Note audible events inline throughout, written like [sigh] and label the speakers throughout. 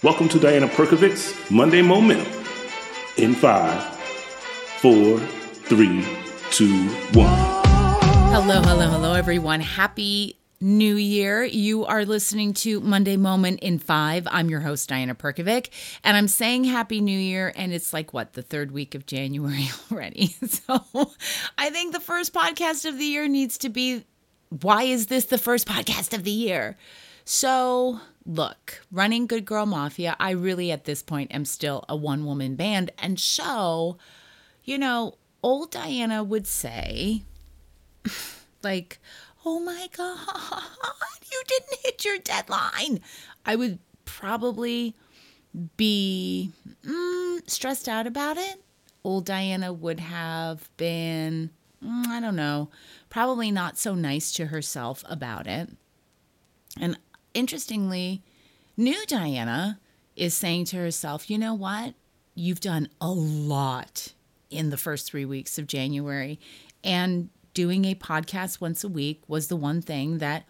Speaker 1: Welcome to Diana Perkovic's Monday Momentum. In five, four, three, two, one.
Speaker 2: Hello, hello, hello, everyone. Happy New Year. You are listening to Monday Moment in Five. I'm your host, Diana Perkovic, and I'm saying Happy New Year, and it's like what, the third week of January [laughs] already. So I think the first podcast of the year needs to be why is this the first podcast of the year? So, look, running Good Girl Mafia, I really at this point am still a one woman band. And so, you know, old Diana would say, [laughs] like, oh my God, you didn't hit your deadline. I would probably be mm, stressed out about it. Old Diana would have been, mm, I don't know, probably not so nice to herself about it. And interestingly, new Diana is saying to herself, you know what? You've done a lot in the first three weeks of January. And doing a podcast once a week was the one thing that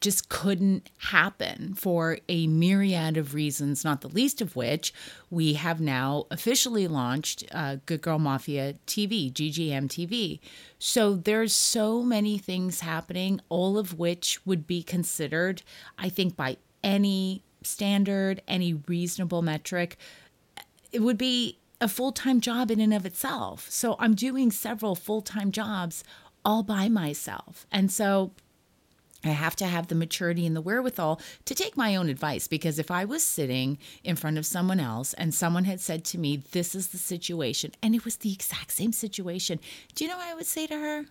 Speaker 2: just couldn't happen for a myriad of reasons, not the least of which we have now officially launched uh, Good Girl Mafia TV, GGM TV. So there's so many things happening, all of which would be considered, I think, by any standard, any reasonable metric, it would be a full time job in and of itself. So I'm doing several full time jobs all by myself. And so I have to have the maturity and the wherewithal to take my own advice because if I was sitting in front of someone else and someone had said to me, This is the situation, and it was the exact same situation, do you know what I would say to her?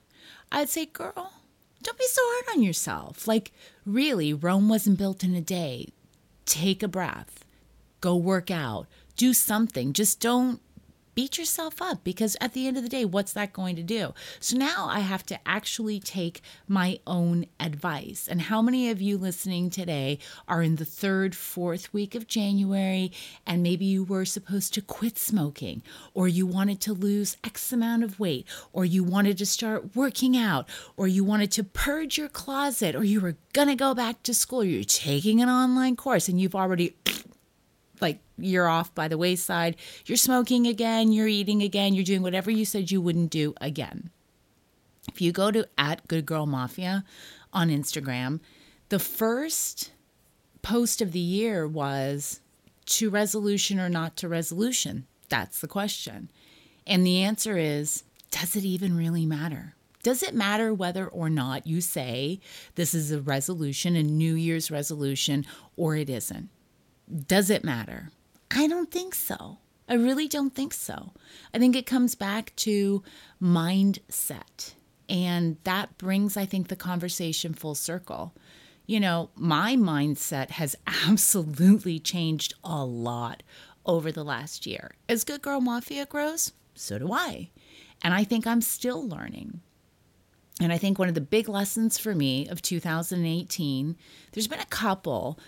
Speaker 2: I'd say, Girl, don't be so hard on yourself. Like, really, Rome wasn't built in a day. Take a breath, go work out, do something. Just don't beat yourself up because at the end of the day, what's that going to do? So now I have to actually take my own advice. And how many of you listening today are in the third, fourth week of January and maybe you were supposed to quit smoking or you wanted to lose X amount of weight or you wanted to start working out or you wanted to purge your closet or you were going to go back to school, you're taking an online course and you've already like you're off by the wayside. You're smoking again, you're eating again, you're doing whatever you said you wouldn't do again. If you go to at Good Girl Mafia on Instagram, the first post of the year was to resolution or not to resolution. That's the question. And the answer is does it even really matter? Does it matter whether or not you say this is a resolution, a New Year's resolution, or it isn't? Does it matter? I don't think so. I really don't think so. I think it comes back to mindset. And that brings, I think, the conversation full circle. You know, my mindset has [laughs] absolutely changed a lot over the last year. As Good Girl Mafia grows, so do I. And I think I'm still learning. And I think one of the big lessons for me of 2018, there's been a couple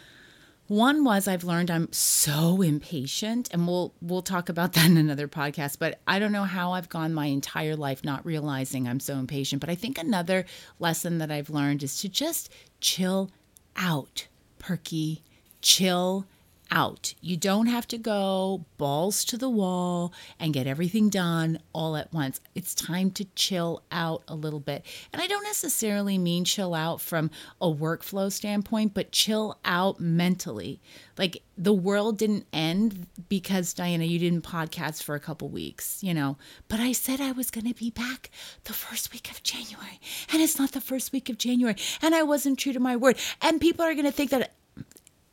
Speaker 2: one was I've learned I'm so impatient and we'll we'll talk about [laughs] that in another podcast, but I don't know how I've gone my entire life not realizing I'm so impatient, but I think another lesson that I've learned is to just chill out, perky, chill out. You don't have to go balls to the wall and get everything done all at once. It's time to chill out a little bit. And I don't necessarily mean chill out from a workflow standpoint, but chill out mentally. Like the world didn't end because Diana, you didn't podcast for a couple weeks, you know. But I said I was going to be back the first week of January, and it's not the first week of January, and I wasn't true to my word. And people are going to think that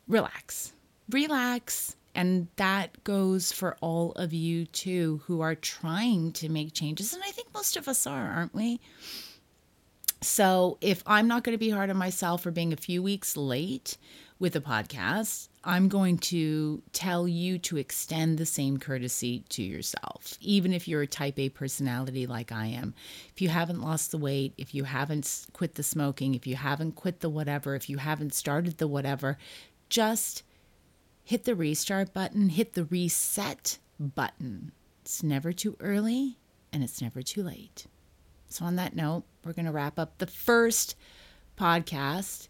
Speaker 2: relax relax. And that goes for all of you too who are trying to make changes. And I think most of us are, aren't we? So if I'm not going to be hard on myself for being a few weeks late with a podcast, I'm going to tell you to extend the same courtesy to yourself, even if you're a type A personality like I am. If you haven't lost the weight, if you haven't quit the smoking, if you haven't quit the whatever, if you haven't started the whatever, just hit the restart button, hit the reset button. It's never too early and it's never too late. So, on that note, we're going to wrap up the first podcast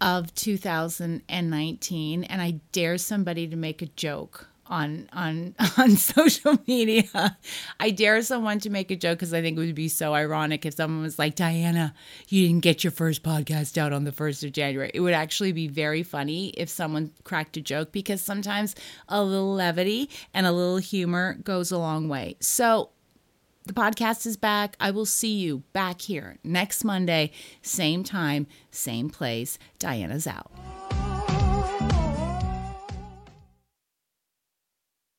Speaker 2: of 2019 and I dare somebody to make a joke on on [laughs] on social media. I dare someone to make a joke because I think it would be so ironic if someone was like, Diana, you didn't get your first podcast out on the first of January. It would actually be very funny if someone cracked a joke because sometimes a little levity and a little humor goes a long way. So the podcast is back. I will see you back here next Monday, same time, same place. Diana's out.